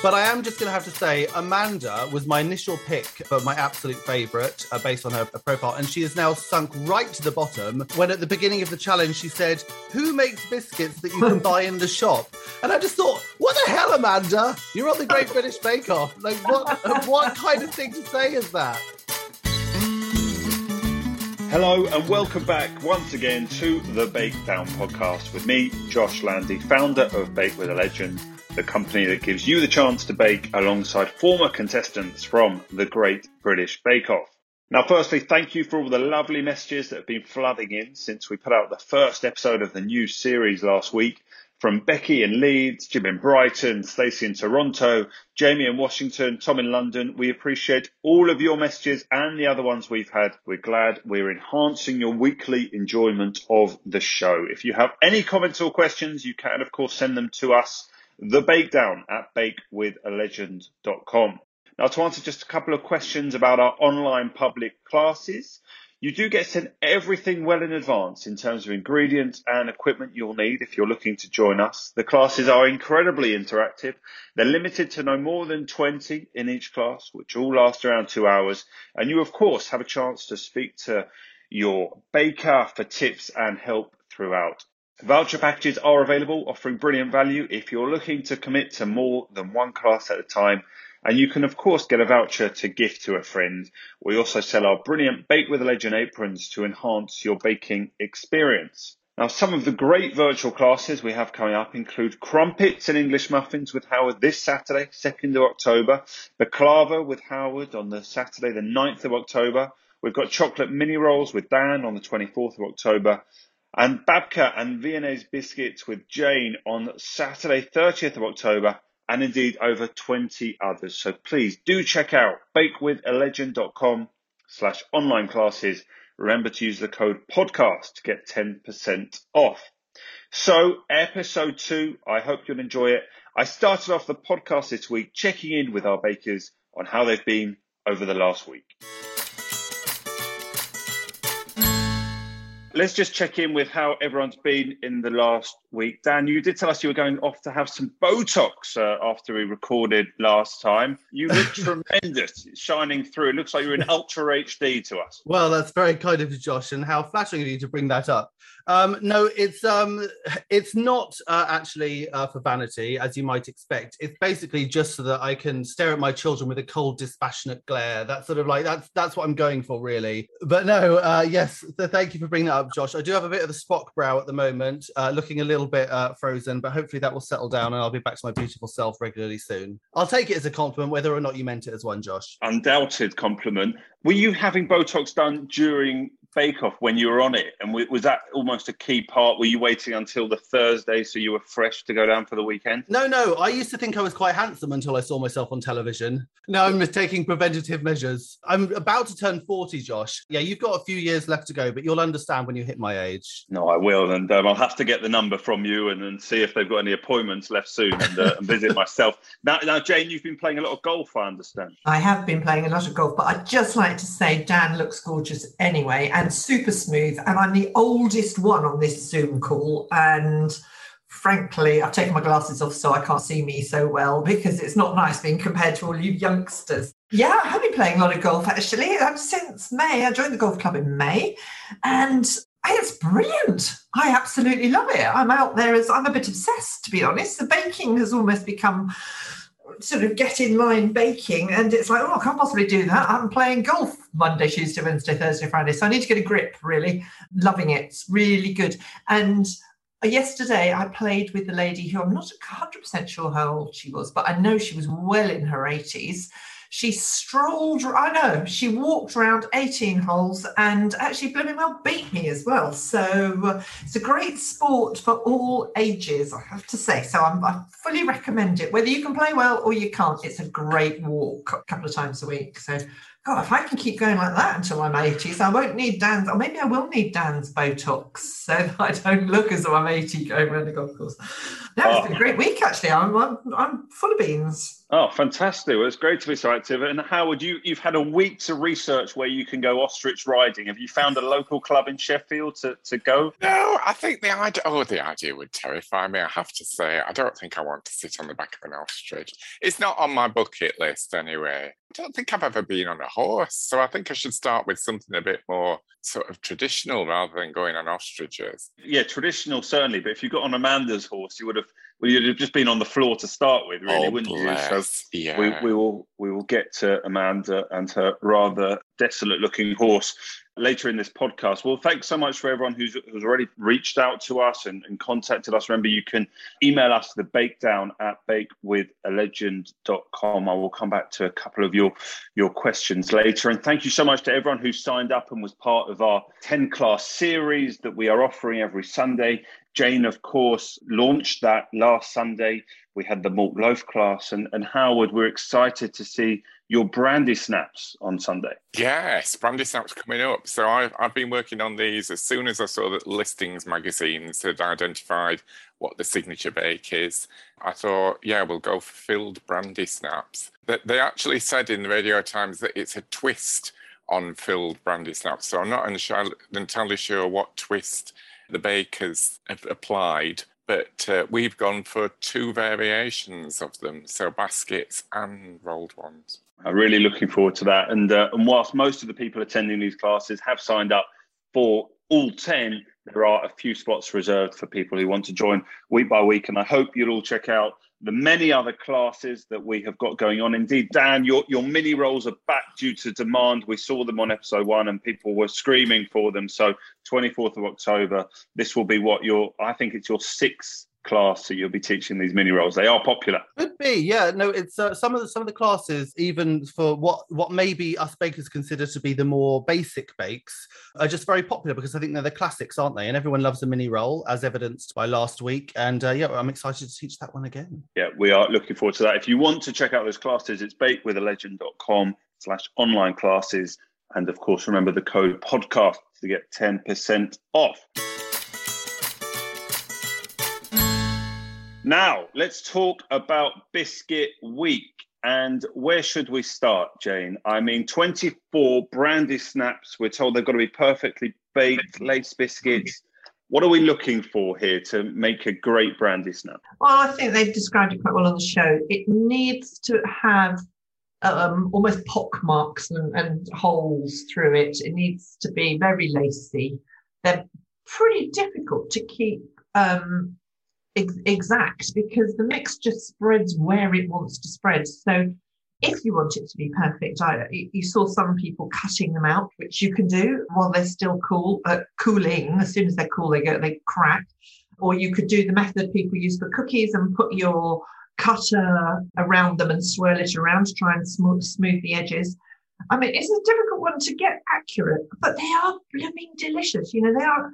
But I am just going to have to say, Amanda was my initial pick for my absolute favourite uh, based on her profile. And she is now sunk right to the bottom when at the beginning of the challenge she said, Who makes biscuits that you can buy in the shop? And I just thought, What the hell, Amanda? You're on the Great British Bake Off. Like, what, what kind of thing to say is that? Hello and welcome back once again to the Bake Down podcast with me, Josh Landy, founder of Bake with a Legend, the company that gives you the chance to bake alongside former contestants from the Great British Bake Off. Now, firstly, thank you for all the lovely messages that have been flooding in since we put out the first episode of the new series last week. From Becky in Leeds, Jim in Brighton, Stacey in Toronto, Jamie in Washington, Tom in London. We appreciate all of your messages and the other ones we've had. We're glad we're enhancing your weekly enjoyment of the show. If you have any comments or questions, you can, of course, send them to us, the Bakedown at bakewithalegend.com. Now, to answer just a couple of questions about our online public classes, you do get sent everything well in advance in terms of ingredients and equipment you'll need if you're looking to join us. The classes are incredibly interactive. They're limited to no more than 20 in each class, which all last around two hours. And you, of course, have a chance to speak to your baker for tips and help throughout. Voucher packages are available, offering brilliant value if you're looking to commit to more than one class at a time. And you can, of course, get a voucher to gift to a friend. We also sell our brilliant Bake with a Legend aprons to enhance your baking experience. Now, some of the great virtual classes we have coming up include Crumpets and English Muffins with Howard this Saturday, 2nd of October, Baklava with Howard on the Saturday, the 9th of October. We've got Chocolate Mini Rolls with Dan on the 24th of October, and Babka and Viennese Biscuits with Jane on Saturday, 30th of October, and indeed over 20 others. So please do check out bakewithalegend.com slash online classes. Remember to use the code podcast to get 10% off. So episode two, I hope you'll enjoy it. I started off the podcast this week checking in with our bakers on how they've been over the last week. Let's just check in with how everyone's been in the last week. Dan, you did tell us you were going off to have some Botox uh, after we recorded last time. You look tremendous, shining through. It looks like you're in Ultra HD to us. Well, that's very kind of you, Josh, and how flattering of you to bring that up. Um, no, it's um, it's not uh, actually uh, for vanity, as you might expect. It's basically just so that I can stare at my children with a cold, dispassionate glare. That's sort of like that's that's what I'm going for, really. But no, uh, yes, so thank you for bringing that up, Josh. I do have a bit of the Spock brow at the moment, uh, looking a little bit uh, frozen, but hopefully that will settle down, and I'll be back to my beautiful self regularly soon. I'll take it as a compliment, whether or not you meant it as one, Josh. Undoubted compliment. Were you having Botox done during Bake Off when you were on it, and was that almost a key part? Were you waiting until the Thursday so you were fresh to go down for the weekend? No, no. I used to think I was quite handsome until I saw myself on television. Now I'm taking preventative measures. I'm about to turn 40, Josh. Yeah, you've got a few years left to go, but you'll understand when you hit my age. No, I will, and um, I'll have to get the number from you and, and see if they've got any appointments left soon and, uh, and visit myself. Now, now, Jane, you've been playing a lot of golf, I understand. I have been playing a lot of golf, but I'd just like to say Dan looks gorgeous anyway and super smooth. And I'm the oldest one on this Zoom call. And frankly, I've taken my glasses off so I can't see me so well because it's not nice being compared to all you youngsters. Yeah, I have been playing a lot of golf actually um, since May. I joined the golf club in May and it's brilliant. I absolutely love it. I'm out there as I'm a bit obsessed, to be honest. The baking has almost become sort of get in line baking and it's like oh i can't possibly do that. I'm playing golf monday tuesday wednesday thursday friday so i need to get a grip really. Loving it. It's really good. And yesterday i played with the lady who i'm not 100% sure how old she was but i know she was well in her 80s she strolled, I know, she walked around 18 holes and actually blooming well beat me as well. So it's a great sport for all ages, I have to say. So I'm, I fully recommend it. Whether you can play well or you can't, it's a great walk a couple of times a week. So God, if I can keep going like that until I'm 80, so I won't need Dan's, or maybe I will need Dan's Botox so I don't look as though I'm 80 going around the golf course. No, it's oh. been a great week actually. I'm, I'm, I'm full of beans. Oh, fantastic! Well, it's great to be so active. And Howard, you you've had a week to research where you can go ostrich riding. Have you found a local club in Sheffield to, to go? No, I think the idea. Oh, the idea would terrify me. I have to say, I don't think I want to sit on the back of an ostrich. It's not on my bucket list anyway. I don't think I've ever been on a horse, so I think I should start with something a bit more sort of traditional rather than going on ostriches. Yeah, traditional certainly. But if you got on Amanda's horse, you would have well, you'd have just been on the floor to start with, really, oh, wouldn't bless. you? So yeah. we, we will we will get to Amanda and her rather desolate looking horse later in this podcast. Well, thanks so much for everyone who's, who's already reached out to us and, and contacted us. Remember, you can email us the bakedown at bakewithalegend.com. I will come back to a couple of your, your questions later. And thank you so much to everyone who signed up and was part of our 10 class series that we are offering every Sunday. Jane, of course, launched that last Sunday. We had the malt loaf class, and, and Howard, we're excited to see your brandy snaps on Sunday. Yes, brandy snaps coming up. So I've, I've been working on these as soon as I saw that Listings magazines had identified what the signature bake is. I thought, yeah, we'll go for filled brandy snaps. That They actually said in the Radio Times that it's a twist on filled brandy snaps. So I'm not entirely sure what twist the bakers have applied, but uh, we've gone for two variations of them, so baskets and rolled ones. I'm really looking forward to that. And, uh, and whilst most of the people attending these classes have signed up for all 10, there are a few spots reserved for people who want to join week by week. And I hope you'll all check out the many other classes that we have got going on. Indeed, Dan, your, your mini rolls are back due to demand. We saw them on episode one and people were screaming for them. So 24th of October, this will be what your, I think it's your sixth class that you'll be teaching these mini rolls. They are popular. Could be, yeah. No, it's uh, some of the some of the classes, even for what what maybe us bakers consider to be the more basic bakes, are just very popular because I think they're the classics, aren't they? And everyone loves a mini roll, as evidenced by last week. And uh, yeah, I'm excited to teach that one again. Yeah, we are looking forward to that. If you want to check out those classes, it's bakewithalegend.com slash online classes. And of course, remember the code podcast to get 10% off. Now, let's talk about Biscuit Week. And where should we start, Jane? I mean, 24 brandy snaps. We're told they've got to be perfectly baked, lace biscuits. What are we looking for here to make a great brandy snap? Well, I think they've described it quite well on the show. It needs to have um, almost pock marks and, and holes through it. It needs to be very lacy. They're pretty difficult to keep um, exact because the mix just spreads where it wants to spread. So if you want it to be perfect, I, you saw some people cutting them out, which you can do while they're still cool, uh, cooling. As soon as they're cool, they go, they crack. Or you could do the method people use for cookies and put your cutter around them and swirl it around to try and smooth, smooth the edges. I mean, it's a difficult one to get accurate, but they are blooming delicious. You know, they are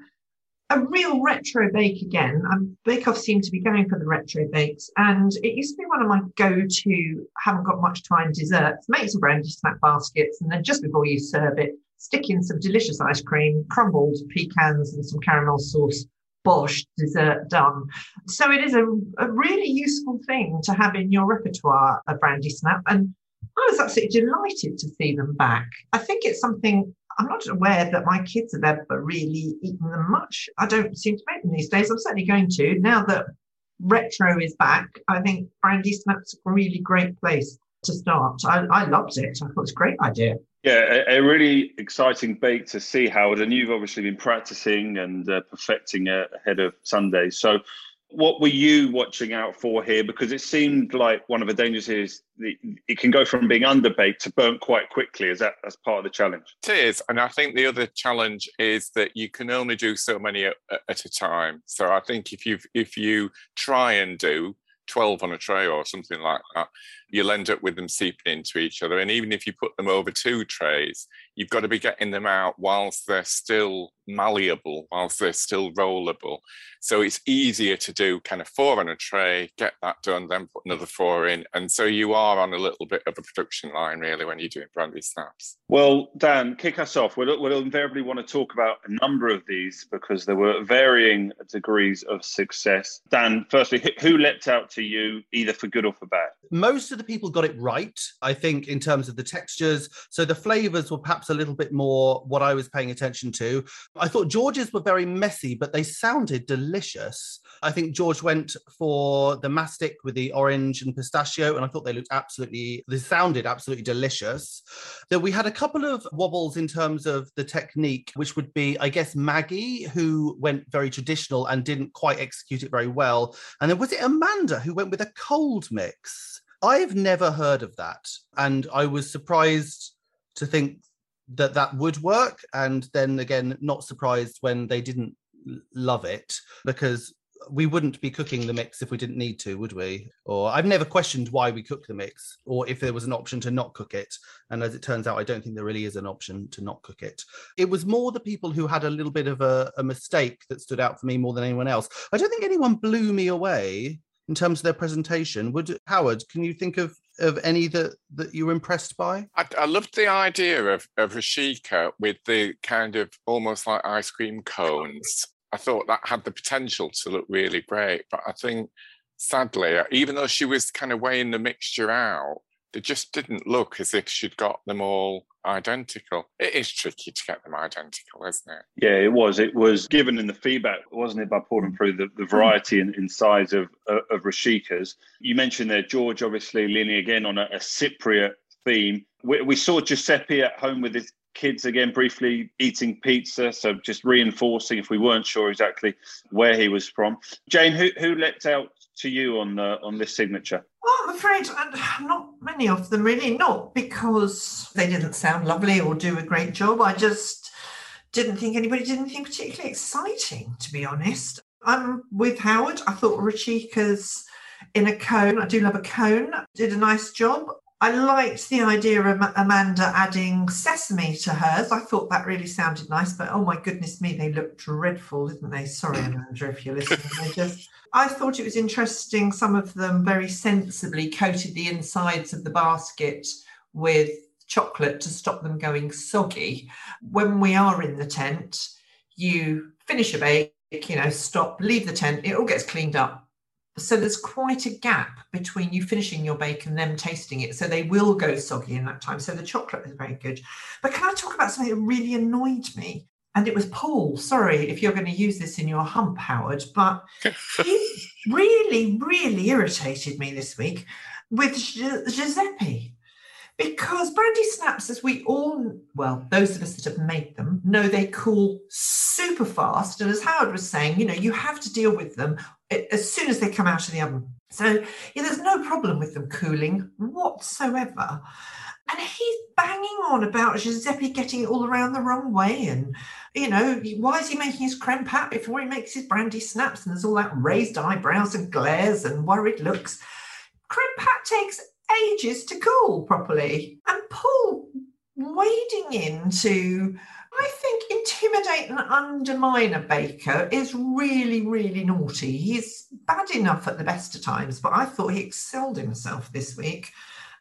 a real retro bake again. Um, Bake Off seem to be going for the retro bakes, and it used to be one of my go-to. Haven't got much time desserts. Make some brandy snack baskets, and then just before you serve it, stick in some delicious ice cream, crumbled pecans, and some caramel sauce. Bosh, dessert done. So it is a, a really useful thing to have in your repertoire, a brandy snap. And I was absolutely delighted to see them back. I think it's something I'm not aware that my kids have ever really eaten them much. I don't seem to make them these days. I'm certainly going to now that retro is back. I think brandy snap's a really great place to start. I, I loved it. I thought it was a great idea. Yeah, a, a, really exciting bake to see, Howard. And you've obviously been practicing and uh, perfecting uh, ahead of Sunday. So, what were you watching out for here? Because it seemed like one of the dangers is it can go from being underbaked to burnt quite quickly. Is that as part of the challenge? It is, and I think the other challenge is that you can only do so many at, at a time. So I think if you if you try and do 12 on a tray or something like that, you'll end up with them seeping into each other. And even if you put them over two trays, you've got to be getting them out whilst they're still malleable, whilst they're still rollable. So it's easier to do kind of four on a tray, get that done, then put another four in. And so you are on a little bit of a production line, really, when you're doing brandy snaps. Well, Dan, kick us off. We'll, we'll invariably want to talk about a number of these because there were varying degrees of success. Dan, firstly, who leapt out to you, either for good or for bad? Most of the people got it right, I think, in terms of the textures. So the flavors were perhaps a little bit more what I was paying attention to. I thought George's were very messy, but they sounded delicious. I think George went for the mastic with the orange and pistachio, and I thought they looked absolutely, they sounded absolutely delicious. Then we had a couple of wobbles in terms of the technique, which would be, I guess, Maggie, who went very traditional and didn't quite execute it very well. And then was it Amanda who went with a cold mix? I've never heard of that. And I was surprised to think that that would work. And then again, not surprised when they didn't love it because we wouldn't be cooking the mix if we didn't need to, would we? Or I've never questioned why we cook the mix or if there was an option to not cook it. And as it turns out, I don't think there really is an option to not cook it. It was more the people who had a little bit of a, a mistake that stood out for me more than anyone else. I don't think anyone blew me away in terms of their presentation. Would Howard, can you think of of any that that you were impressed by? I, I loved the idea of of Rochica with the kind of almost like ice cream cones. I thought that had the potential to look really great, but I think sadly, uh, even though she was kind of weighing the mixture out, it just didn't look as if she'd got them all identical. It is tricky to get them identical, isn't it? Yeah, it was. It was given in the feedback, wasn't it, by pulling through the, the variety in, in size of, uh, of Rochica's. You mentioned there, George, obviously leaning again on a, a Cypriot theme. We, we saw Giuseppe at home with his kids again briefly eating pizza so just reinforcing if we weren't sure exactly where he was from jane who, who leapt out to you on the on this signature well, I'm afraid uh, not many of them really, not because they didn't sound lovely or do a great job. I just didn't think anybody did anything particularly exciting, to be honest. I'm with Howard. I thought Rochica's in a cone. I do love a cone. Did a nice job. I liked the idea of Amanda adding sesame to hers. I thought that really sounded nice, but oh my goodness me, they look dreadful, didn't they? Sorry, Amanda, if you're listening. Just I thought it was interesting. Some of them very sensibly coated the insides of the basket with chocolate to stop them going soggy. When we are in the tent, you finish a bake, you know, stop, leave the tent, it all gets cleaned up. So there's quite a gap between you finishing your bake and them tasting it. So they will go soggy in that time. So the chocolate is very good. But can I talk about something that really annoyed me? and it was Paul. Sorry if you're going to use this in your hump, Howard, but he really, really irritated me this week with Giuseppe. Because brandy snaps, as we all, well, those of us that have made them know they cool super fast. And as Howard was saying, you know, you have to deal with them eh, as soon as they come out of the oven. So yeah, there's no problem with them cooling whatsoever. And he's banging on about Giuseppe getting it all around the wrong way. And, you know, why is he making his creme pat before he makes his brandy snaps? And there's all that raised eyebrows and glares and worried looks. Creme pat takes ages to cool properly. And Paul wading into I think intimidate and undermine a baker is really, really naughty. He's bad enough at the best of times, but I thought he excelled himself this week.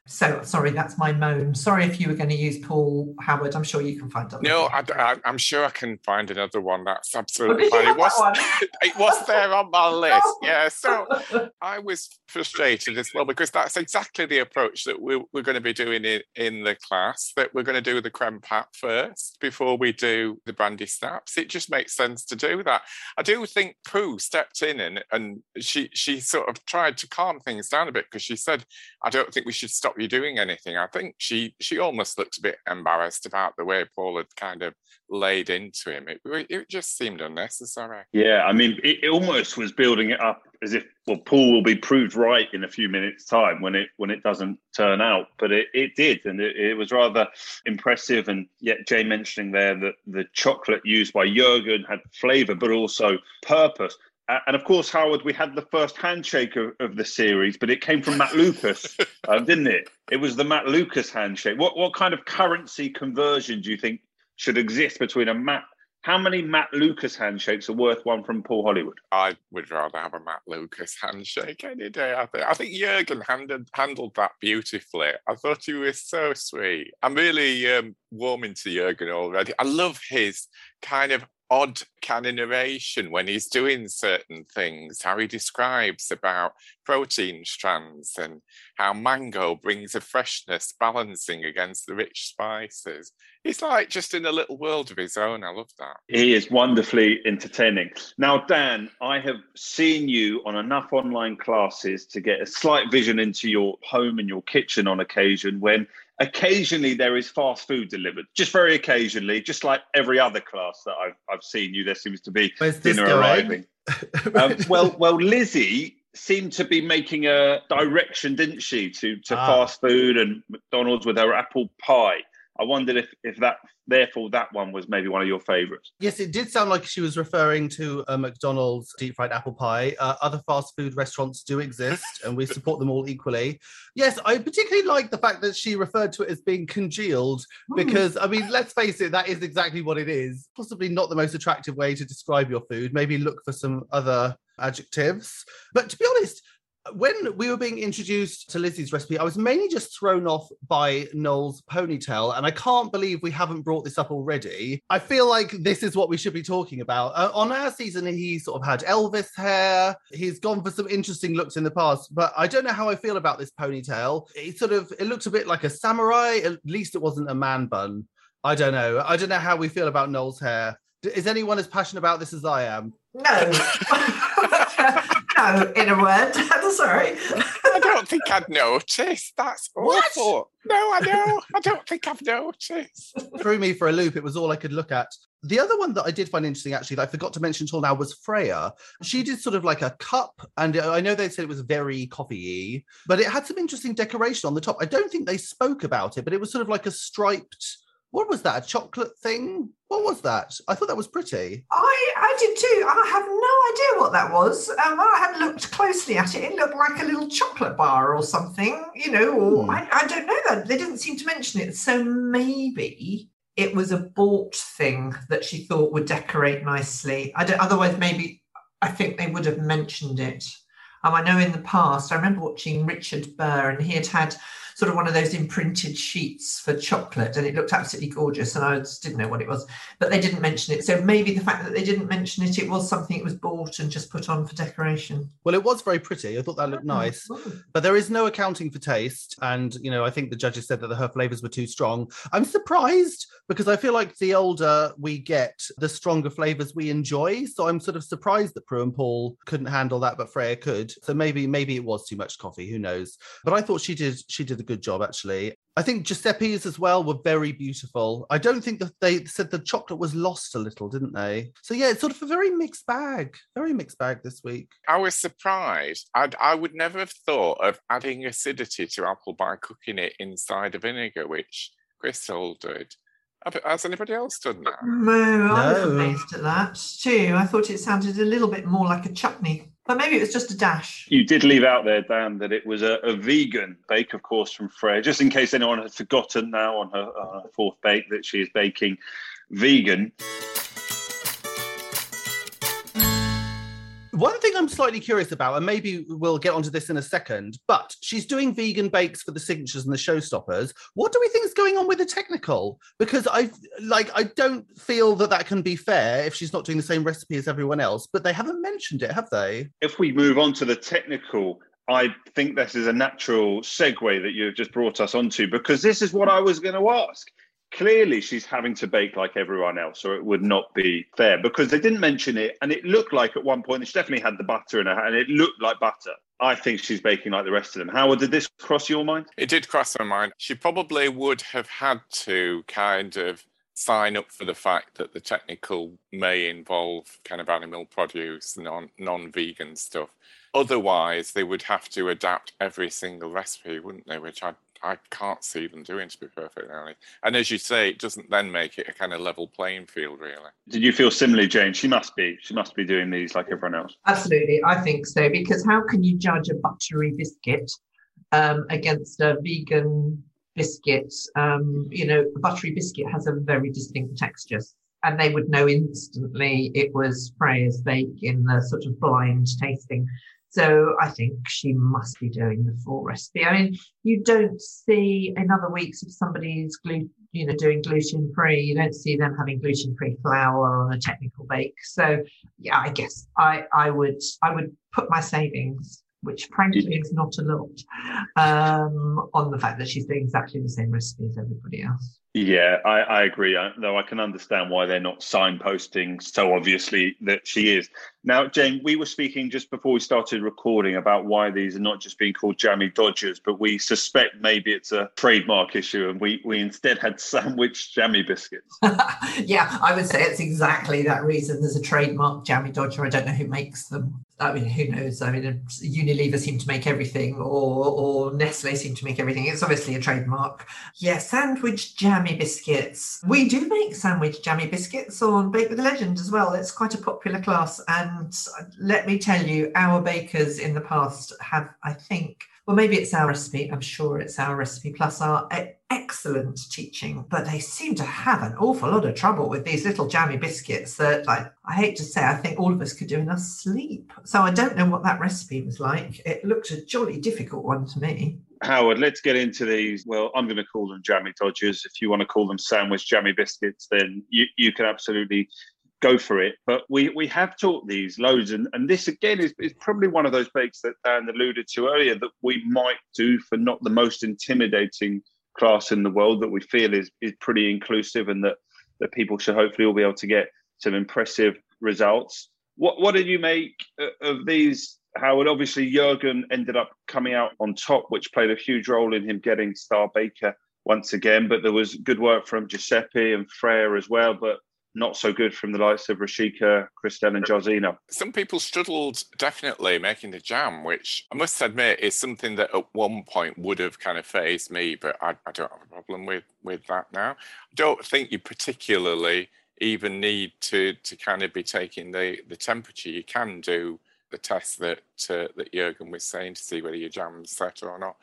So sorry, that's my moan. Sorry if you were going to use Paul Howard. I'm sure you can find another. No, I, am sure I can find another one. That's oh, absolutely fine. It was, it was there on my list. Yeah. So I was frustrated as well because that's exactly the approach that we're, we're going to be doing in, in the class. That we're going to do the creme pat first before we do the brandy snaps. It just makes sense to do that. I do think Prue stepped in and and she she sort of tried to calm things down a bit because she said, "I don't think we should stop." Stop you doing anything. I think she she almost looked a bit embarrassed about the way Paul had kind of laid into him. It, it just seemed unnecessary. Yeah, I mean, it, it almost was building it up as if well, Paul will be proved right in a few minutes' time when it when it doesn't turn out, but it, it did, and it, it was rather impressive. And yet, Jay mentioning there that the chocolate used by Jurgen had flavour, but also purpose and of course, Howard, we had the first handshake of, of the series, but it came from Matt Lucas, um, didn't it? It was the Matt Lucas handshake. What what kind of currency conversion do you think should exist between a Matt? How many Matt Lucas handshakes are worth one from Paul Hollywood? I would rather have a Matt Lucas handshake any day. I think I think Jurgen handled handled that beautifully. I thought he was so sweet. I'm really um, warming to Jurgen already. I love his kind of odd kind of narration when he's doing certain things, how he describes about protein strands and how mango brings a freshness balancing against the rich spices. He's like just in a little world of his own. I love that. He is wonderfully entertaining. Now, Dan, I have seen you on enough online classes to get a slight vision into your home and your kitchen on occasion when occasionally there is fast food delivered, just very occasionally, just like every other class that I've, I've seen you. There seems to be Where's dinner arriving. um, well, well, Lizzie seemed to be making a direction, didn't she, to to ah. fast food and McDonald's with her apple pie. I wondered if if that therefore that one was maybe one of your favorites. Yes, it did sound like she was referring to a McDonald's deep fried apple pie. Uh, other fast food restaurants do exist, and we support them all equally. Yes, I particularly like the fact that she referred to it as being congealed hmm. because I mean, let's face it, that is exactly what it is. Possibly not the most attractive way to describe your food. Maybe look for some other adjectives. But to be honest, when we were being introduced to Lizzie's recipe, I was mainly just thrown off by Noel's ponytail, and I can't believe we haven't brought this up already. I feel like this is what we should be talking about. Uh, on our season, he sort of had Elvis hair. He's gone for some interesting looks in the past, but I don't know how I feel about this ponytail. It sort of it looks a bit like a samurai. At least it wasn't a man bun. I don't know. I don't know how we feel about Noel's hair. Is anyone as passionate about this as I am? No. no, in a word. sorry. I don't think I'd noticed. That's awful. What? No, I know. I don't think I've noticed. Threw me for a loop. It was all I could look at. The other one that I did find interesting, actually, that I forgot to mention until now, was Freya. She did sort of like a cup, and uh, I know they said it was very coffee but it had some interesting decoration on the top. I don't think they spoke about it, but it was sort of like a striped what was that? A chocolate thing? What was that? I thought that was pretty. I, I did too. I have no idea what that was. Um, I had looked closely at it. It looked like a little chocolate bar or something, you know, or hmm. I, I don't know that. They didn't seem to mention it. So maybe it was a bought thing that she thought would decorate nicely. I don't, otherwise, maybe I think they would have mentioned it. Um, I know in the past, I remember watching Richard Burr and he had had sort of one of those imprinted sheets for chocolate, and it looked absolutely gorgeous. And I just didn't know what it was, but they didn't mention it. So maybe the fact that they didn't mention it, it was something it was bought and just put on for decoration. Well, it was very pretty. I thought that looked oh, nice, but there is no accounting for taste. And you know, I think the judges said that her flavors were too strong. I'm surprised because I feel like the older we get, the stronger flavors we enjoy. So I'm sort of surprised that Prue and Paul couldn't handle that, but Freya could. So maybe maybe it was too much coffee. Who knows? But I thought she did she did a good job actually. I think Giuseppe's as well were very beautiful. I don't think that they said the chocolate was lost a little, didn't they? So yeah, it's sort of a very mixed bag, very mixed bag this week. I was surprised. I'd, I would never have thought of adding acidity to apple by cooking it inside a vinegar, which Crystelle did. Has anybody else done that? No, I was amazed at that too. I thought it sounded a little bit more like a chutney But maybe it was just a dash. You did leave out there, Dan, that it was a, a vegan bake, of course, from Freya. Just in case anyone has forgotten now on her, uh, fourth bake that she is baking vegan. One thing I'm slightly curious about, and maybe we'll get onto this in a second, but she's doing vegan bakes for the signatures and the showstoppers. What do we think is going on with the technical? Because I like I don't feel that that can be fair if she's not doing the same recipe as everyone else. But they haven't mentioned it, have they? If we move on to the technical, I think this is a natural segue that you've just brought us onto because this is what I was going to ask clearly she's having to bake like everyone else or it would not be fair because they didn't mention it and it looked like at one point she definitely had the butter in her and it looked like butter. I think she's baking like the rest of them. Howard did this cross your mind? It did cross my mind. She probably would have had to kind of sign up for the fact that the technical may involve kind of animal produce non non-vegan stuff. Otherwise they would have to adapt every single recipe wouldn't they? Which i I can't see them doing, to be perfectly honest. And as you say, it doesn't then make it a kind of level playing field, really. Did you feel similarly, Jane? She must be. She must be doing these like everyone else. Absolutely, I think so. Because how can you judge a buttery biscuit um, against a vegan biscuit? Um, you know, a buttery biscuit has a very distinct texture. And they would know instantly it was Freya's bake in the sort of blind tasting. So I think she must be doing the full recipe. I mean, you don't see in other weeks if somebody's gluten, you know, doing gluten free, you don't see them having gluten free flour on a technical bake. So yeah, I guess I I would I would put my savings, which frankly is not a lot, um, on the fact that she's doing exactly the same recipe as everybody else. Yeah, I, I agree. I, though I can understand why they're not signposting so obviously that she is. Now, Jane, we were speaking just before we started recording about why these are not just being called jammy dodgers, but we suspect maybe it's a trademark issue, and we we instead had sandwich jammy biscuits. yeah, I would say it's exactly that reason. There's a trademark jammy dodger. I don't know who makes them. I mean, who knows? I mean, Unilever seem to make everything, or or Nestle seem to make everything. It's obviously a trademark. Yeah, sandwich jammy biscuits. We do make sandwich jammy biscuits on Bake with a Legend as well. It's quite a popular class, and let me tell you, our bakers in the past have, I think, well, maybe it's our recipe. I'm sure it's our recipe plus our excellent teaching, but they seem to have an awful lot of trouble with these little jammy biscuits that, like, I hate to say, I think all of us could do in our sleep. So I don't know what that recipe was like. It looked a jolly difficult one to me. Howard, let's get into these. Well, I'm going to call them jammy dodgers. If you want to call them sandwich jammy biscuits, then you, you can absolutely go for it. But we we have taught these loads, and, and this again is, is probably one of those bakes that Dan alluded to earlier that we might do for not the most intimidating class in the world that we feel is is pretty inclusive and that that people should hopefully all be able to get some impressive results. What what did you make uh, of these? Howard, obviously Jurgen ended up coming out on top, which played a huge role in him getting Star Baker once again. But there was good work from Giuseppe and Freya as well. But not so good from the likes of Rochica, Crystelle, and Jairzinho. Some people struggled definitely making the jam, which I must admit is something that at one point would have kind of fazed me, but I, I don't have a problem with with that now. I don't think you particularly even need to to kind of be taking the the temperature. You can do the test that uh, that Jurgen was saying to see whether your jam's set or not.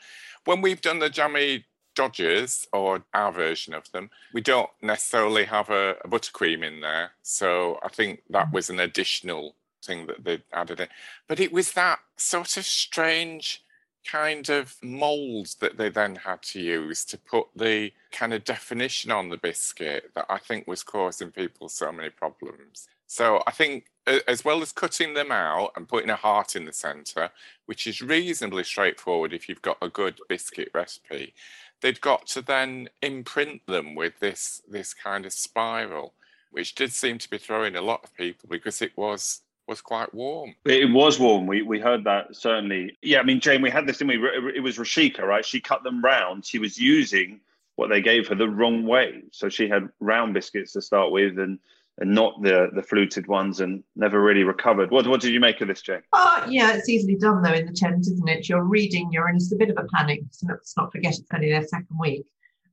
When we've done the jammy Dodgers, or our version of them, we don't necessarily have a, a buttercream in there. So I think that was an additional thing that they added in. But it was that sort of strange kind of mold that they then had to use to put the kind of definition on the biscuit that I think was causing people so many problems. So I think as well as cutting them out and putting a heart in the center, which is reasonably straightforward if you've got a good biscuit recipe, they'd got to then imprint them with this this kind of spiral, which did seem to be throwing a lot of people because it was was quite warm. It was warm. We we heard that certainly. Yeah, I mean, Jane, we had this, didn't we? It was Rochica, right? She cut them round. She was using what they gave her the wrong way. So she had round biscuits to start with, and and not the the fluted ones and never really recovered. What what did you make of this, Jane? Oh yeah, it's easily done though in the tent, isn't it? You're reading, you're in a bit of a panic. Let's not forget it's only their second week.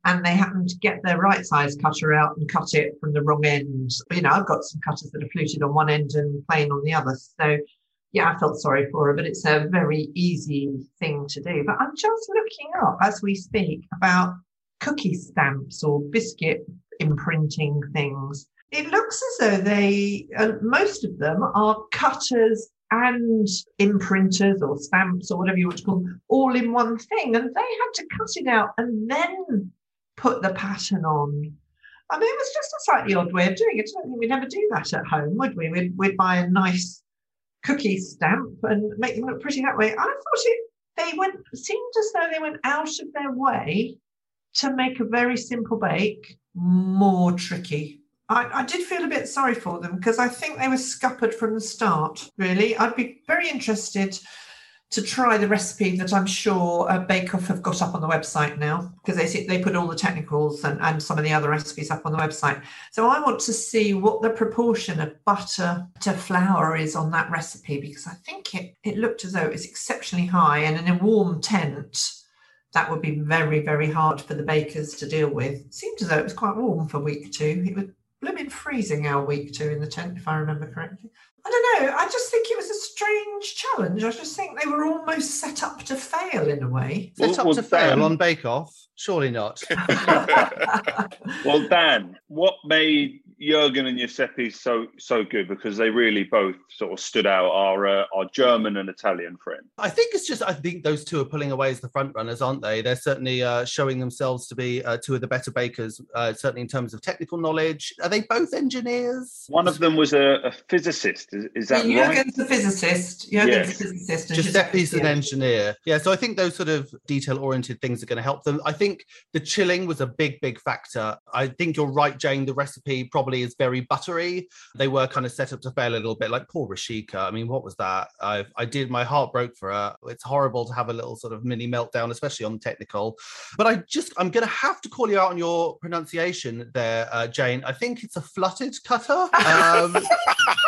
And they happen to get their right size cutter out and cut it from the wrong end. You know, I've got some cutters that are fluted on one end and plain on the other. So yeah, I felt sorry for her, but it's a very easy thing to do. But I'm just looking up as we speak about cookie stamps or biscuit imprinting things. It looks as though they, uh, most of them are cutters and imprinters or stamps or whatever you want to call them, all in one thing. And they had to cut it out and then put the pattern on. I mean, it was just a slightly odd way of doing it. I think we'd ever do that at home, would we? We'd, we'd buy a nice cookie stamp and make them look pretty that way. I thought it they went seemed as though they went out of their way to make a very simple bake more tricky. I, I did feel a bit sorry for them because I think they were scuppered from the start, really. I'd be very interested to try the recipe that I'm sure uh, Bake Off have got up on the website now because they they put all the technicals and, and some of the other recipes up on the website. So I want to see what the proportion of butter to flour is on that recipe because I think it, it looked as though it was exceptionally high and in a warm tent that would be very, very hard for the bakers to deal with. It seemed as though it was quite warm for week two. It was blooming freezing our week two in the tent, if I remember correctly. I don't know. I just think it was a strange challenge. I just think they were almost set up to fail in a way. Set well, up well, to fail on Bake Off? Surely not. well, Dan, what made Jurgen and Giuseppe so so good because they really both sort of stood out. Our uh, our German and Italian friend. I think it's just I think those two are pulling away as the front runners, aren't they? They're certainly uh, showing themselves to be uh, two of the better bakers, uh, certainly in terms of technical knowledge. Are they both engineers? One of them was a, a physicist. Is, is that yeah, right? Jurgen's a physicist. Jurgen's yes. a physicist. Giuseppe's an engineer. Yeah, so I think those sort of detail oriented things are going to help them. I think the chilling was a big, big factor. I think you're right, Jane. The recipe probably is very buttery. They were kind of set up to fail a little bit, like poor Rochica. I mean, what was that? I I did my heart broke for her. It's horrible to have a little sort of mini meltdown, especially on technical. But I just I'm gonna have to call you out on your pronunciation there, uh, Jane. I think it's a fluttered cutter. Um,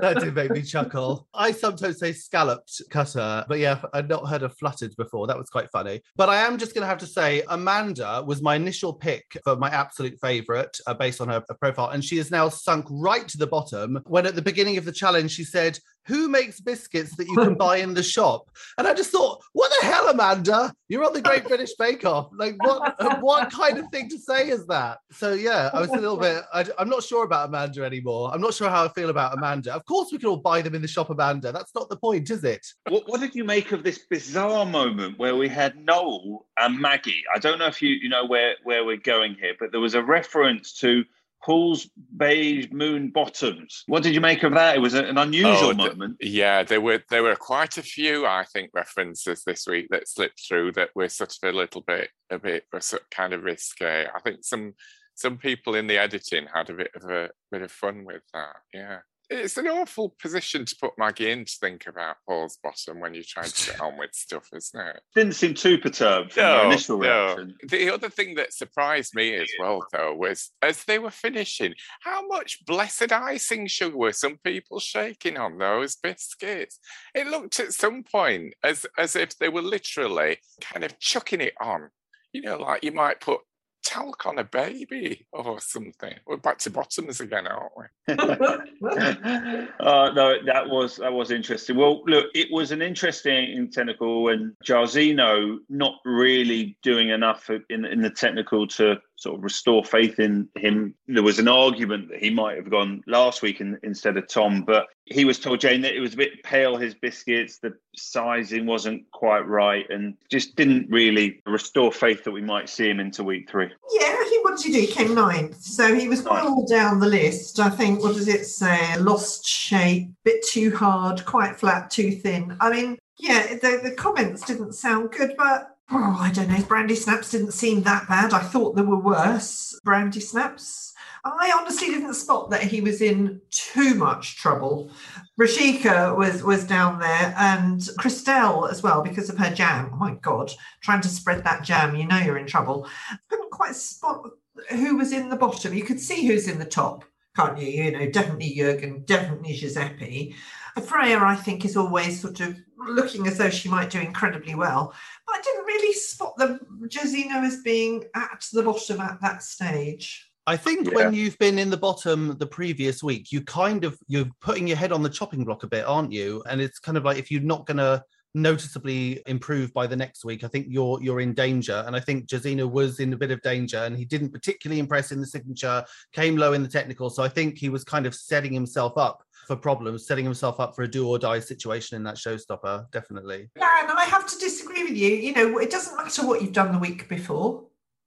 that did make me chuckle. I sometimes say scalloped cutter, but yeah, I'd not heard of fluttered before. That was quite funny. But I am just going to have to say Amanda was my initial pick for my absolute favorite uh, based on her profile. And she has now sunk right to the bottom when at the beginning of the challenge, she said, who makes biscuits that you can buy in the shop? And I just thought, what the hell, Amanda? You're on the Great British Bake Off. Like, what uh, what kind of thing to say is that? So yeah, I was a little bit. I, am not sure about Amanda anymore. I'm not sure how I feel about Amanda. Of course, we can all buy them in the shop, Amanda. That's not the point, is it? What, what did you make of this bizarre moment where we had Noel and Maggie? I don't know if you you know where where we're going here, but there was a reference to Paul's beige moon bottoms. What did you make of that? It was an unusual oh, moment. yeah, there were there were quite a few, I think, references this week that slipped through that were sort of a little bit a bit kind of risque. I think some some people in the editing had a bit of a bit of fun with that. Yeah it's an awful position to put Maggie in to think about Paul's bottom when you're trying to get on with stuff, isn't it? Didn't seem too perturbed from no, initial reaction. No. The other thing that surprised me as well, though, was as they were finishing, how much blessed icing sugar were some people shaking on those biscuits? It looked at some point as as if they were literally kind of chucking it on. You know, like you might put talc on a baby or something. We're back to bottoms again, aren't we? uh, no, that was that was interesting. Well, look, it was an interesting technical, and Jairzinho not really doing enough in in the technical to sort of restore faith in him. There was an argument that he might have gone last week in, instead of Tom, but he was told Jane that it was a bit pale. His biscuits, the sizing wasn't quite right, and just didn't really restore faith that we might see him into week three. Yeah, he what did he do? He came ninth, so he was well down the list. I think. What does it say? Lost shape, bit too hard, quite flat, too thin. I mean, yeah, the, the comments didn't sound good, but oh, I don't know. Brandy snaps didn't seem that bad. I thought there were worse brandy snaps. I honestly didn't spot that he was in too much trouble. Rochica was was down there, and Crystelle as well because of her jam. Oh my god, trying to spread that jam, you know you're in trouble. Couldn't quite spot who was in the bottom. You could see who's in the top, can't you? You know, definitely Jurgen, definitely Giuseppe. Freya, I think, is always sort of looking as though she might do incredibly well. But I didn't really spot the Jairzinho as being at the bottom at that stage. I think Yeah. when you've been in the bottom the previous week, you kind of you're putting your head on the chopping block a bit, aren't you? And it's kind of like if you're not gonna noticeably improve by the next week, I think you're you're in danger. And I think Jairzinho was in a bit of danger and he didn't particularly impress in the signature, came low in the technical. So I think he was kind of setting himself up for problems, setting himself up for a do or die situation in that showstopper, definitely. Yeah, and I have to disagree with you. You know, it doesn't matter what you've done the week before.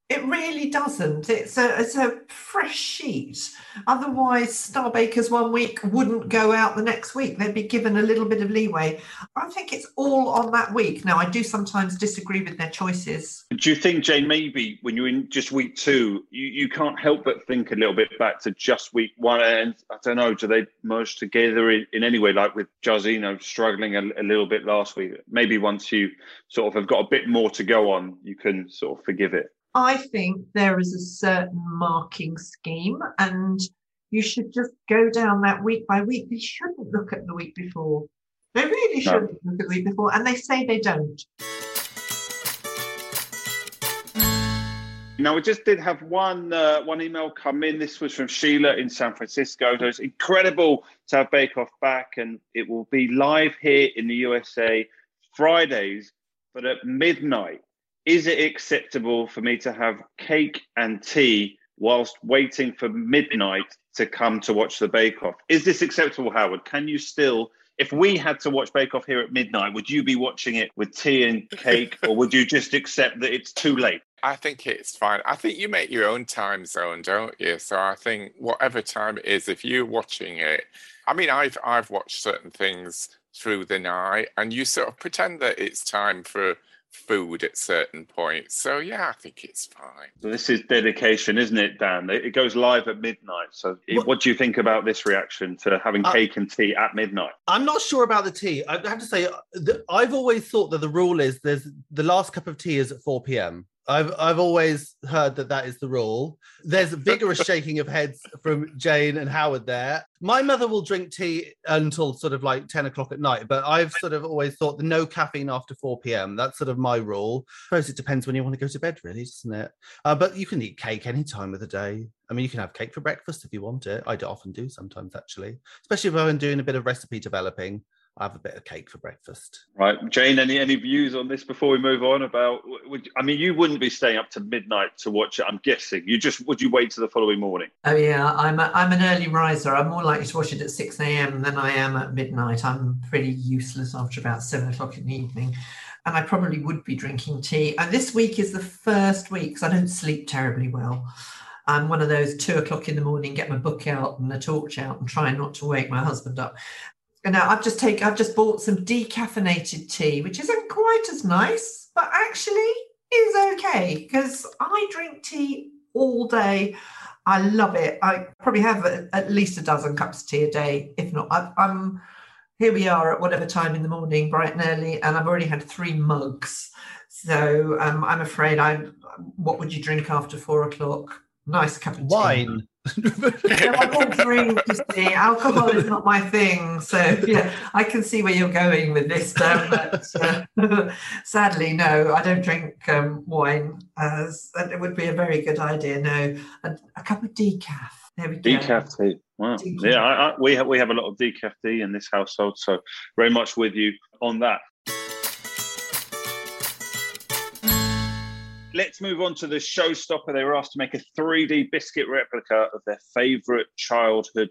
It really doesn't. It's a it's a fresh sheet. Otherwise, Starbakers one week wouldn't go out the next week. They'd be given a little bit of leeway. I think it's all on that week. Now, I do sometimes disagree with their choices. Do you think, Jane, maybe when you're in just week two, you, you can't help but think a little bit back to just week one? And I don't know, do they merge together in, in any way, like with Jairzinho struggling a, a little bit last week? Maybe once you sort of have got a bit more to go on, you can sort of forgive it. I think there is a certain marking scheme, and you should just go down that week by week. They shouldn't look at the week before. They really shouldn't look at the week before, and they say they don't. Now, we just did have one uh, one email come in. This was from Sheila in San Francisco. So it's incredible to have Bake Off back, and it will be live here in the USA Fridays, but at midnight. Is it acceptable for me to have cake and tea whilst waiting for midnight to come to watch the Bake Off? Is this acceptable, Howard? Can you still, if we had to watch Bake Off here at midnight, would you be watching it with tea and cake, or would you just accept that it's too late? I think it's fine. I think you make your own time zone, don't you? So I think whatever time it is, if you're watching it, I mean, I've I've watched certain things through the night, and you sort of pretend that it's time for food at certain points. So yeah, I think it's fine. This is dedication, isn't it, Dan? It it goes live at midnight. So What- what do you think about this reaction to having Uh, cake and tea at midnight? I'm not sure about the tea. I have to say, uh, I've always thought that the rule is there's the last cup of tea is at 4 p.m. I've I've always heard that that is the rule. There's a vigorous shaking of heads from Jane and Howard there. My mother will drink tea until sort of like 10 o'clock at night, but I've sort of always thought the no caffeine after 4 p.m. That's sort of my rule. I suppose it depends when you want to go to bed, really, doesn't it? Uh, but you can eat cake any time of the day. I mean, you can have cake for breakfast if you want it. I do often do sometimes, actually, especially if I'm doing a bit of recipe developing. I have a bit of cake for breakfast. Right, Jane. Any any views on this before we move on? About would I mean, you wouldn't be staying up to midnight to watch it. I'm guessing you just would you wait till the following morning? Oh yeah, I'm a, I'm an early riser. I'm more likely to watch it at six a.m. than I am at midnight. I'm pretty useless after about seven o'clock in the evening, and I probably would be drinking tea. And this week is the first week because I don't sleep terribly well. I'm one of those two o'clock in the morning, get my book out and the torch out, and try not to wake my husband up. Now I've just taken, I've just bought some decaffeinated tea, which isn't quite as nice, but actually is okay because I drink tea all day. I love it. I probably have a, at least a dozen cups of tea a day, if not. I, I'm here. We are at whatever time in the morning, bright and early, and I've already had three mugs. So um, I'm afraid I. What would you drink after four o'clock? Nice cup of tea. Wine. No, I won't drink, you see. Alcohol is not my thing. So, yeah, I can see where you're going with this, Dan. But uh, sadly, no, I don't drink um, wine. As and it would be a very good idea. No, a, a cup of decaf. There we go. Decaf tea. Wow. Decaf. Yeah, I, I, we have we have a lot of decaf tea in this household, so very much with you on that. Let's move on to the showstopper. They were asked to make a 3D biscuit replica of their favorite childhood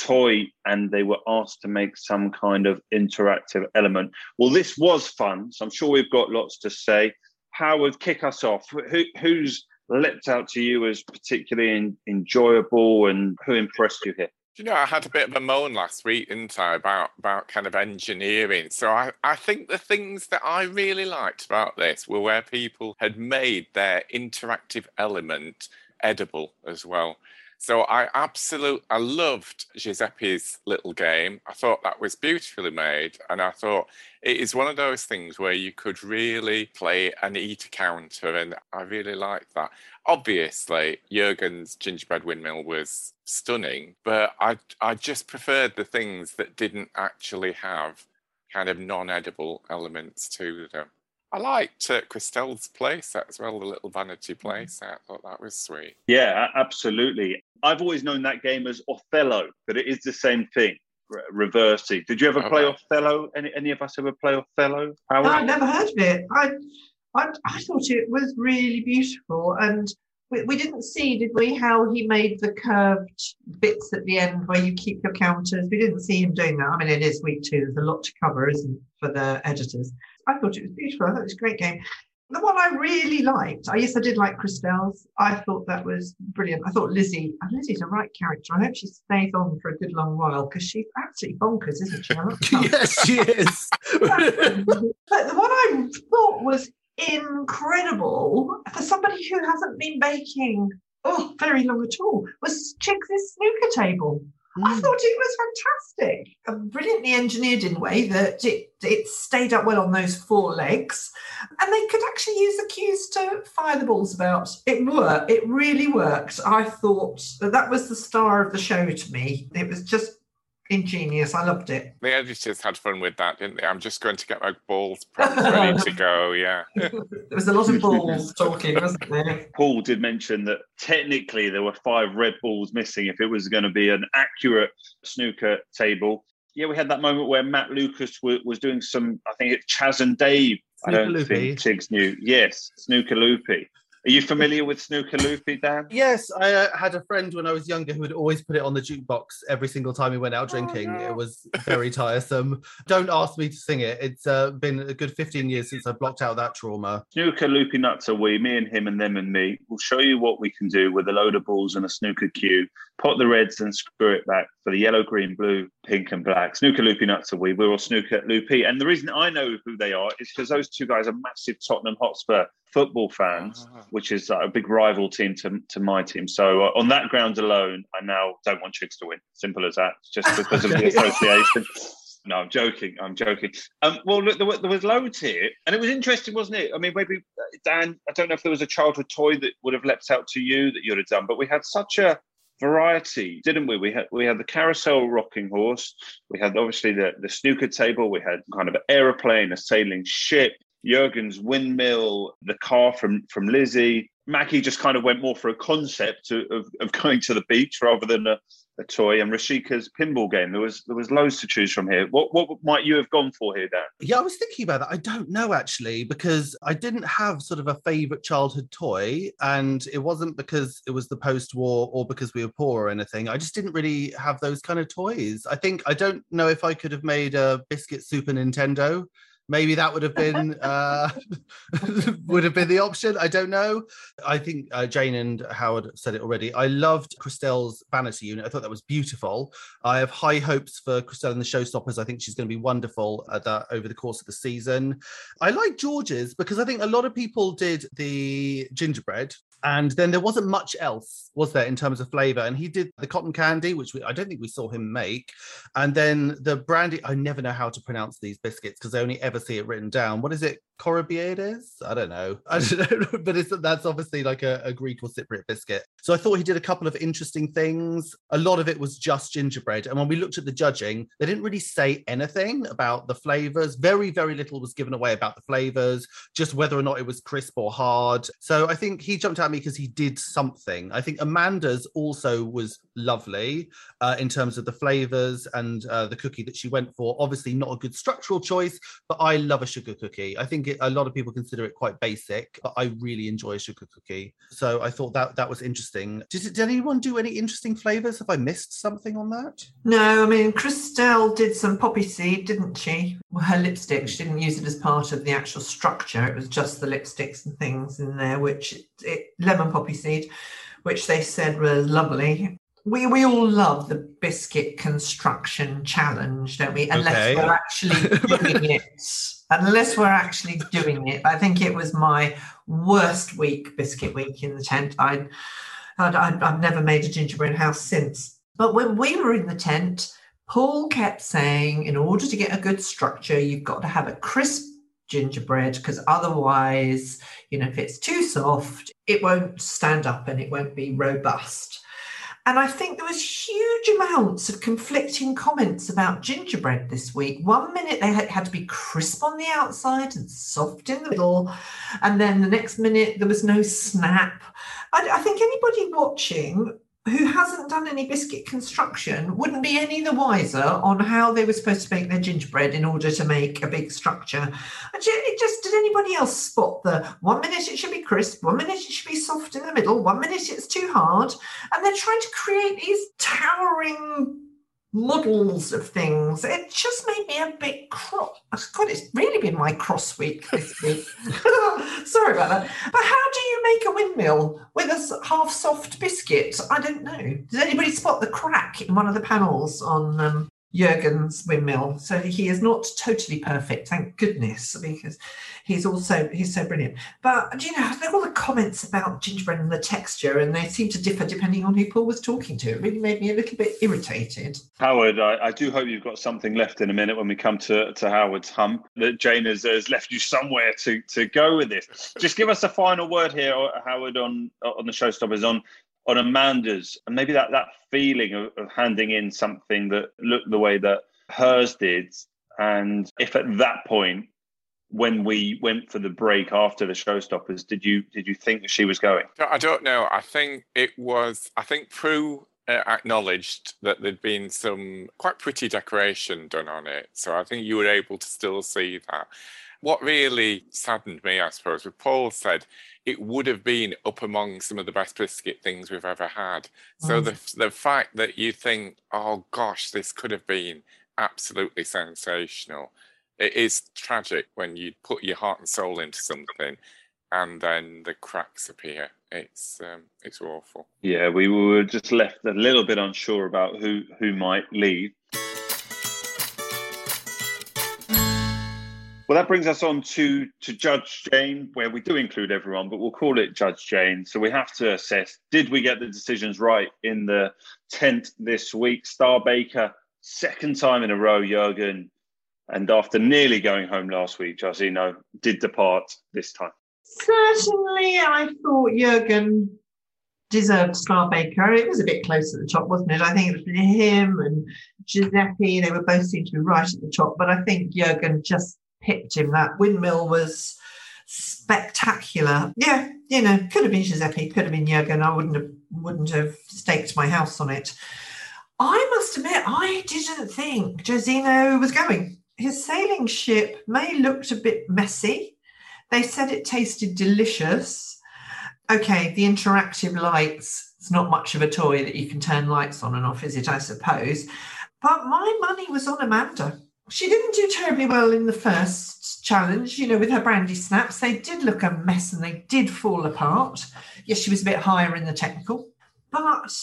toy, and they were asked to make some kind of interactive element. Well, this was fun, so I'm sure we've got lots to say. Howard, kick us off. Who, who's leapt out to you as particularly en- enjoyable, and who impressed you here? You know, I had a bit of a moan last week, didn't I, about about kind of engineering. So I, I think the things that I really liked about this were where people had made their interactive element edible as well. So I absolutely I loved Giuseppe's little game. I thought that was beautifully made, and I thought it is one of those things where you could really play and eat a counter, and I really liked that. Obviously, Jurgen's gingerbread windmill was stunning, but I I just preferred the things that didn't actually have kind of non-edible elements to them. I liked uh, Crystelle's playset as well, the little vanity playset. I thought that was sweet. Yeah, absolutely. I've always known that game as Othello, but it is the same thing. Reversi. Did you ever oh, play right. Othello? Any any of us ever play Othello? How no, I've never heard of it. I, I I thought it was really beautiful, and we, we didn't see, did we, how he made the curved bits at the end where you keep your counters. We didn't see him doing that. I mean, it is week two. There's a lot to cover, isn't for the editors. I thought it was beautiful. I thought it was a great game. The one I really liked, I yes, I did like Crystelle's. I thought that was brilliant. I thought Lizzie, Lizzie's a right character. I hope she stays on for a good long while because she's absolutely bonkers, isn't she? yes, she is. but the one I thought was incredible for somebody who hasn't been baking oh very long at all was Chigs's snooker table. I hmm. thought it was fantastic, brilliantly engineered in a way that it it stayed up well on those four legs, and they could actually use the cues to fire the balls about. It worked. It really worked. I thought that, that was the star of the show to me. It was just ingenious. I loved it. The editors had fun with that, didn't they? I'm just going to get my balls ready to go. Yeah. there was a lot of balls talking, wasn't there? Paul did mention that technically there were five red balls missing if it was going to be an accurate snooker table. Yeah, we had that moment where Matt Lucas w- was doing some, I think it's Chas and Dave. Snooker I don't loopy. think Chigs knew. Yes, Snooker Loopy. Are you familiar with Snooker Loopy, Dan? Yes, I uh, had a friend when I was younger who would always put it on the jukebox every single time we went out oh, drinking. Oh, no. It was very tiresome. Don't ask me to sing it. It's uh, been a good 15 years since I blocked out that trauma. Snooker Loopy Nuts are we, me and him and them and me. We'll show you what we can do with a load of balls and a snooker cue. Pot the reds and screw it back for the yellow, green, blue, pink, and black. Snooker Loopy Nuts are we. We're all Snooker Loopy. And the reason I know who they are is because those two guys are massive Tottenham Hotspur football fans, uh-huh. which is uh, a big rival team to, to my team. So uh, on that ground alone, I now don't want Chigs to win. Simple as that. Just because of the association. No, I'm joking. I'm joking. Um, well, look, there, were, there was loads here, and it was interesting, wasn't it? I mean, maybe uh, Dan, I don't know if there was a childhood toy that would have leapt out to you that you'd have done, but we had such a variety, didn't we? We had we had the carousel rocking horse. We had obviously the the snooker table. We had kind of an aeroplane, a sailing ship. Jurgen's windmill, the car from from Lizzie. Maggie just kind of went more for a concept of, of going to the beach rather than a, a toy. And Rochica's pinball game. There was there was loads to choose from here. What what might you have gone for here, Dan? Yeah, I was thinking about that. I don't know actually because I didn't have sort of a favorite childhood toy, and it wasn't because it was the post-war or because we were poor or anything. I just didn't really have those kind of toys. I think I don't know if I could have made a biscuit Super Nintendo maybe that would have been uh, would have been the option. I don't know. I think uh, Jane and Howard said it already. I loved Crystelle's vanity unit. I thought that was beautiful. I have high hopes for Crystelle in the Showstoppers. I think she's going to be wonderful at that over the course of the season. I like George's because I think a lot of people did the gingerbread and then there wasn't much else, was there, in terms of flavor? And he did the cotton candy, which we, I don't think we saw him make. And then the brandy, I never know how to pronounce these biscuits because they only ever see it written down. What is it? kourabiedes? I don't know. I don't know, but it's that's obviously like a, a, Greek or Cypriot biscuit. So I thought he did a couple of interesting things. A lot of it was just gingerbread. And when we looked at the judging, they didn't really say anything about the flavors. Very, very little was given away about the flavors, just whether or not it was crisp or hard. So I think he jumped at me because he did something. I think Amanda's also was lovely uh, in terms of the flavors and uh, the cookie that she went for. Obviously, not a good structural choice, but I love a sugar cookie. I think it, a lot of people consider it quite basic, but I really enjoy a sugar cookie. So I thought that that was interesting. Did, did anyone do any interesting flavors? Have I missed something on that? No, I mean Crystelle did some poppy seed, didn't she? Well, her lipstick. She didn't use it as part of the actual structure. It was just the lipsticks and things in there, which it, it, lemon poppy seed, which they said was lovely we we all love the biscuit construction challenge, don't we? Unless okay. we're actually doing it unless we're actually doing it. I think it was my worst week, biscuit week in the tent. I, I, I've never made a gingerbread house since. But when we were in the tent, Paul kept saying, in order to get a good structure, you've got to have a crisp gingerbread because otherwise, you know, if it's too soft, it won't stand up and it won't be robust. And I think there was huge amounts of conflicting comments about gingerbread this week. One minute they had, to be crisp on the outside and soft in the middle, and then the next minute there was no snap. I, I think anybody watching who hasn't done any biscuit construction wouldn't be any the wiser on how they were supposed to make their gingerbread in order to make a big structure. It just did anybody else spot the one minute it should be crisp, one minute it should be soft in the middle, one minute it's too hard, and they're trying to create these towering models of things. It just made me a bit cross. God, it's really been my cross week this week. Sorry about that. But how do you make a windmill with a half soft biscuit? I don't know. Does anybody spot the crack in one of the panels on um, Jurgen's windmill. So he is not totally perfect, thank goodness, because he's also he's so brilliant. But you know, all the comments about gingerbread and the texture, and they seem to differ depending on who Paul was talking to. It really made me a little bit irritated. Howard, I, I do hope you've got something left in a minute when we come to, to Howard's hump. That Jane has, has left you somewhere to to go with this. Just give us a final word here, Howard, on on the showstoppers on on Amanda's and maybe that that feeling of, of handing in something that looked the way that hers did. And if at that point when we went for the break after the showstoppers did you did you think she was going? I don't know. I think it was i think prue uh, acknowledged that there'd been some quite pretty decoration done on it. So i think you were able to still see that what really saddened me i suppose was paul said it would have been up among some of the best biscuit things we've ever had. So mm. the the fact that you think, oh gosh, this could have been absolutely sensational. It is tragic when you put your heart and soul into something, and then the cracks appear. It's um, it's awful. Yeah, we were just left a little bit unsure about who who might leave. Well, that brings us on to to Judge Jane, where we do include everyone, but we'll call it Judge Jane. So we have to assess: did we get the decisions right in the tent this week? Star Baker, second time in a row, Jurgen, and after nearly going home last week, Jairzinho did depart this time. Certainly, I thought Jurgen deserved Star Baker. It was a bit close at the top, wasn't it? I think it was him and Giuseppe. They were both seem to be right at the top, but I think Jurgen just picked him. That windmill was spectacular. Yeah, you know, could have been Giuseppe, could have been Jurgen. I wouldn't have wouldn't have staked my house on it. I must admit, I didn't think Jairzinho was going. His sailing ship may looked a bit messy. They said it tasted delicious. Okay, the interactive lights, it's not much of a toy that you can turn lights on and off, is it? I suppose. But my money was on Amanda she didn't do terribly well in the first challenge, you know, with her brandy snaps. They did look a mess and they did fall apart. Yes, she was a bit higher in the technical. But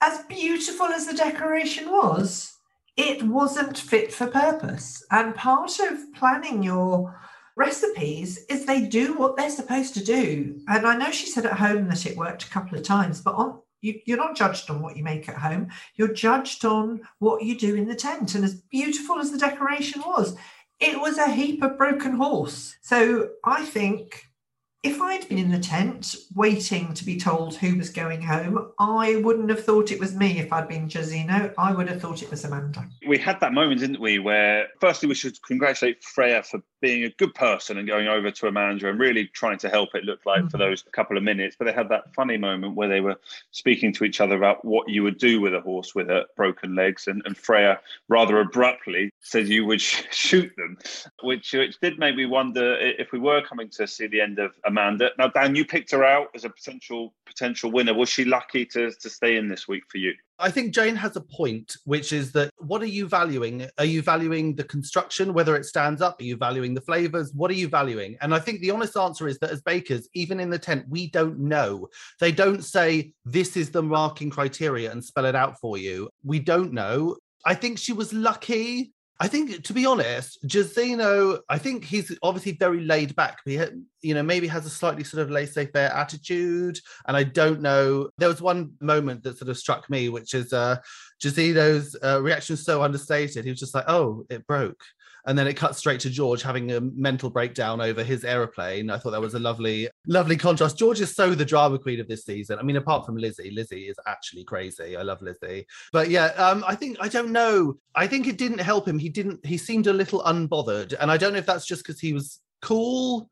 as beautiful as the decoration was, it wasn't fit for purpose. And part of planning your recipes is they do what they're supposed to do. And I know she said at home that it worked a couple of times, but on you, you're not judged on what you make at home. You're judged on what you do in the tent. And as beautiful as the decoration was, it was a heap of broken horse. So I think if I'd been in the tent waiting to be told who was going home, I wouldn't have thought it was me if I'd been Jairzinho. I would have thought it was Amanda. We had that moment, didn't we, where firstly we should congratulate Freya for being a good person and going over to Amanda and really trying to help it look like mm-hmm. for those couple of minutes. But they had that funny moment where they were speaking to each other about what you would do with a horse with a broken legs. And, and Freya rather abruptly said you would sh- shoot them, which, which did make me wonder if we were coming to see the end of Amanda. Now, Dan, you picked her out as a potential potential winner. Was she lucky to, to stay in this week for you? I think Jane has a point, which is that what are you valuing? Are you valuing the construction, whether it stands up? Are you valuing the flavors? What are you valuing? And I think the honest answer is that as bakers, even in the tent, we don't know. They don't say this is the marking criteria and spell it out for you. We don't know. I think she was lucky I think, to be honest, Jairzinho, I think he's obviously very laid back. He, you know, maybe has a slightly sort of laissez-faire attitude. And I don't know. There was one moment that sort of struck me, which is uh, Jairzinho's uh, reaction so understated. He was just like, "Oh, it broke." And then it cuts straight to George having a mental breakdown over his aeroplane. I thought that was a lovely, lovely contrast. George is so the drama queen of this season. I mean, apart from Lizzie, Lizzie is actually crazy. I love Lizzie, but yeah, um, I think I don't know. I think it didn't help him. He didn't. He seemed a little unbothered, and I don't know if that's just because he was cool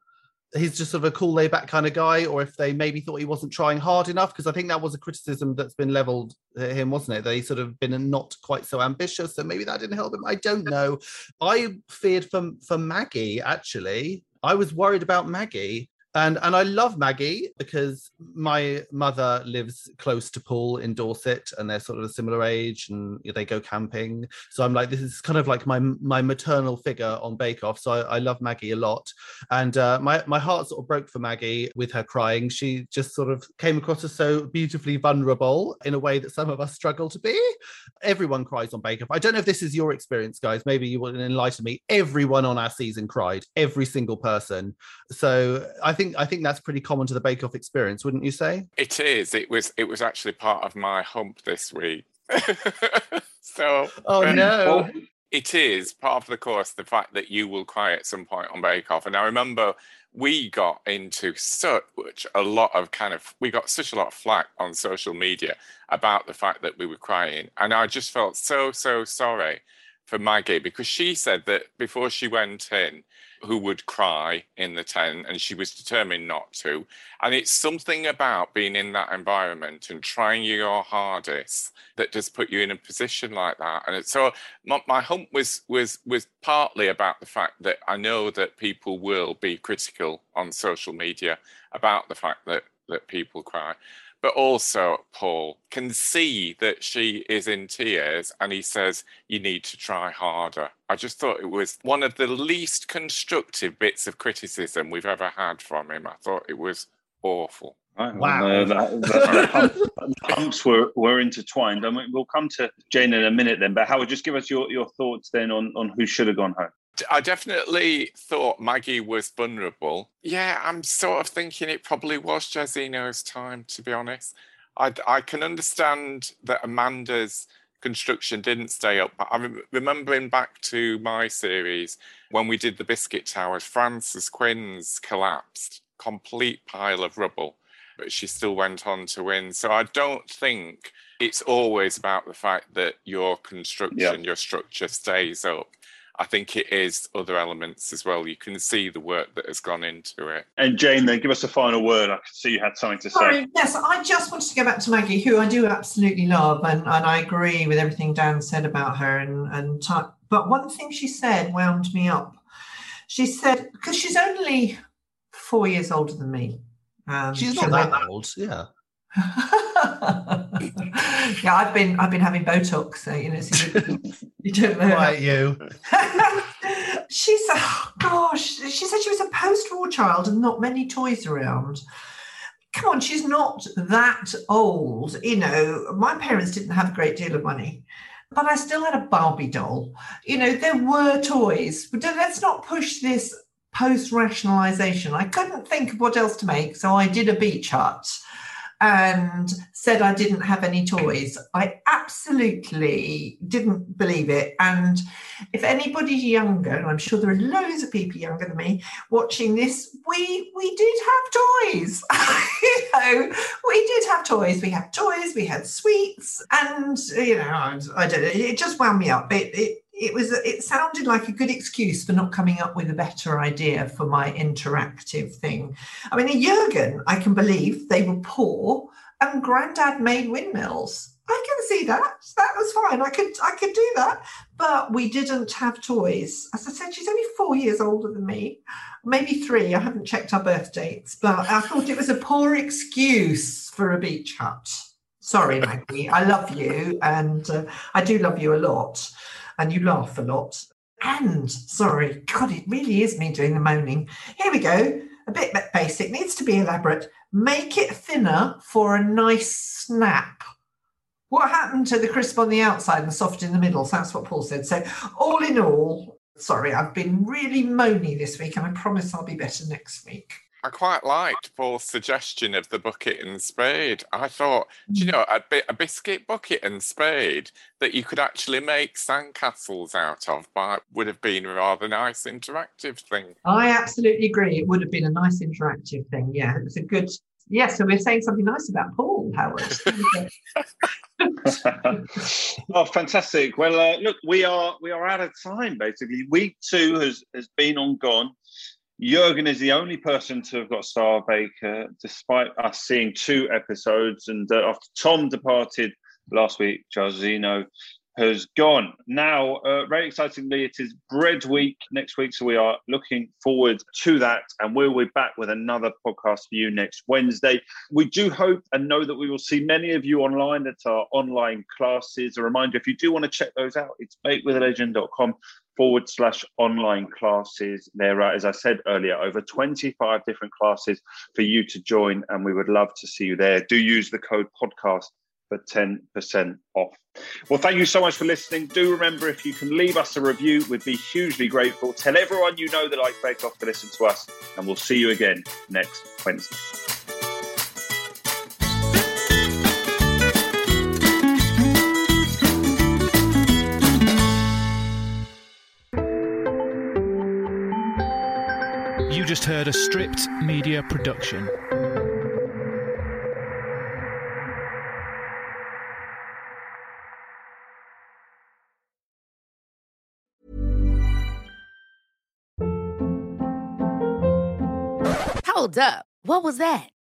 he's just sort of a cool laid back kind of guy or if they maybe thought he wasn't trying hard enough because i think that was a criticism that's been leveled at him wasn't it? That he sort of been not quite so ambitious so maybe that didn't help him. I don't know. I feared for for maggie actually. I was worried about maggie and and I love Maggie because my mother lives close to Paul in Dorset, and they're sort of a similar age, and they go camping. So I'm like, this is kind of like my my maternal figure on Bake Off. So I, I love Maggie a lot, and uh, my my heart sort of broke for Maggie with her crying. She just sort of came across as so beautifully vulnerable in a way that some of us struggle to be. Everyone cries on Bake Off. I don't know if this is your experience, guys. Maybe you will enlighten me. Everyone on our season cried. Every single person. So I think I think that's pretty common to the Bake Off experience, wouldn't you say? It is. It was. It was actually part of my hump this week. so. Oh um, no. it is part of the course the fact that you will cry at some point on Bake Off, and I remember we got into such a lot of kind of we got such a lot of flack on social media about the fact that we were crying and i just felt so so sorry for maggie because she said that before she went in who would cry in the tent and she was determined not to. And it's something about being in that environment and trying your hardest that does put you in a position like that. And so my, my hump was was was partly about the fact that i know that people will be critical on social media about the fact that that people cry but also Paul can see that she is in tears and he says, You need to try harder. I just thought it was one of the least constructive bits of criticism we've ever had from him. I thought it was awful. Right, wow. Well, uh, that, the humps were, were intertwined. I mean, we'll come to Jane in a minute then, but Howard, just give us your, your thoughts then on, on who should have gone home. I definitely thought Maggie was vulnerable. Yeah, I'm sort of thinking it probably was Jairzinho's time, to be honest. I, I can understand that Amanda's construction didn't stay up. but I'm remembering back to my series when we did the Biscuit Towers, Frances Quinn's collapsed, complete pile of rubble, but she still went on to win. So I don't think it's always about the fact that your construction, yeah. your structure stays up. I think it is other elements as well. You can see the work that has gone into it. And Jane, then give us a final word. I can see you had something to Sorry, say. Yes, I just wanted to go back to Maggie, who I do absolutely love, and, and I agree with everything Dan said about her. And, and t- but one thing she said wound me up. She said because she's only four years older than me. Um, she's not that old, yeah. yeah, I've been I've been having Botox, so you know, so you, you don't know. Quite you. She's oh gosh, she said she was a post-war child and not many toys around. Come on, she's not that old. You know, my parents didn't have a great deal of money but I still had a Barbie doll. You know, there were toys. But let's not push this post rationalization. I couldn't think of what else to make, so I did a beach hut and said I didn't have any toys. I absolutely didn't believe it. And if anybody's younger, and I'm sure there are loads of people younger than me watching this, we we did have toys. you know, we did have toys. We had toys. We had sweets, and you know, I, I don't know. It just wound me up. It, it it was it sounded like a good excuse for not coming up with a better idea for my interactive thing. I mean, in Jurgen, I can believe they were poor and granddad made windmills. I can see that. That was fine. I could I could do that. But we didn't have toys. As I said, she's only four years older than me. Maybe three. I haven't checked our birth dates, but I thought it was a poor excuse for a beach hut. Sorry, Maggie. I love you, and uh, I do love you a lot and you laugh a lot. And sorry, God, it really is me doing the moaning. Here we go. A bit basic, needs to be elaborate. Make it thinner for a nice snap. What happened to the crisp on the outside and soft in the middle? So that's what Paul said. So, all in all, sorry, I've been really moany this week and I promise I'll be better next week. I quite liked Paul's suggestion of the bucket and spade. I thought, do you Mm. know, a, bi- a biscuit bucket and spade that you could actually make sandcastles out of by, would have been a rather nice interactive thing. I absolutely agree. It would have been a nice interactive thing. Yeah, it was a good. Yeah, so we're saying something nice about Paul, Howard. oh, fantastic! Well, uh, look, we are we are out of time. Basically, week two has has been on gone. Jurgen is the only person to have got Star Baker, despite us seeing two episodes. And uh, after Tom departed last week, Jairzinho has gone. Now, uh, very excitingly, it is Bread Week next week, so we are looking forward to that, and we'll be back with another podcast for you next Wednesday. We do hope and know that we will see many of you online at our online classes. A reminder, if you do want to check those out, it's bakewithalegend.com forward slash online classes. There are, as I said earlier, over 25 different classes for you to join, and we would love to see you there. Do use the code podcast for 10% off. Well, thank you so much for listening. Do remember if you can leave us a review, we'd be hugely grateful. Tell everyone you know that like Bake Off to listen to us, and we'll see you again next Wednesday. Just heard a stripped media production. Hold up. What was that?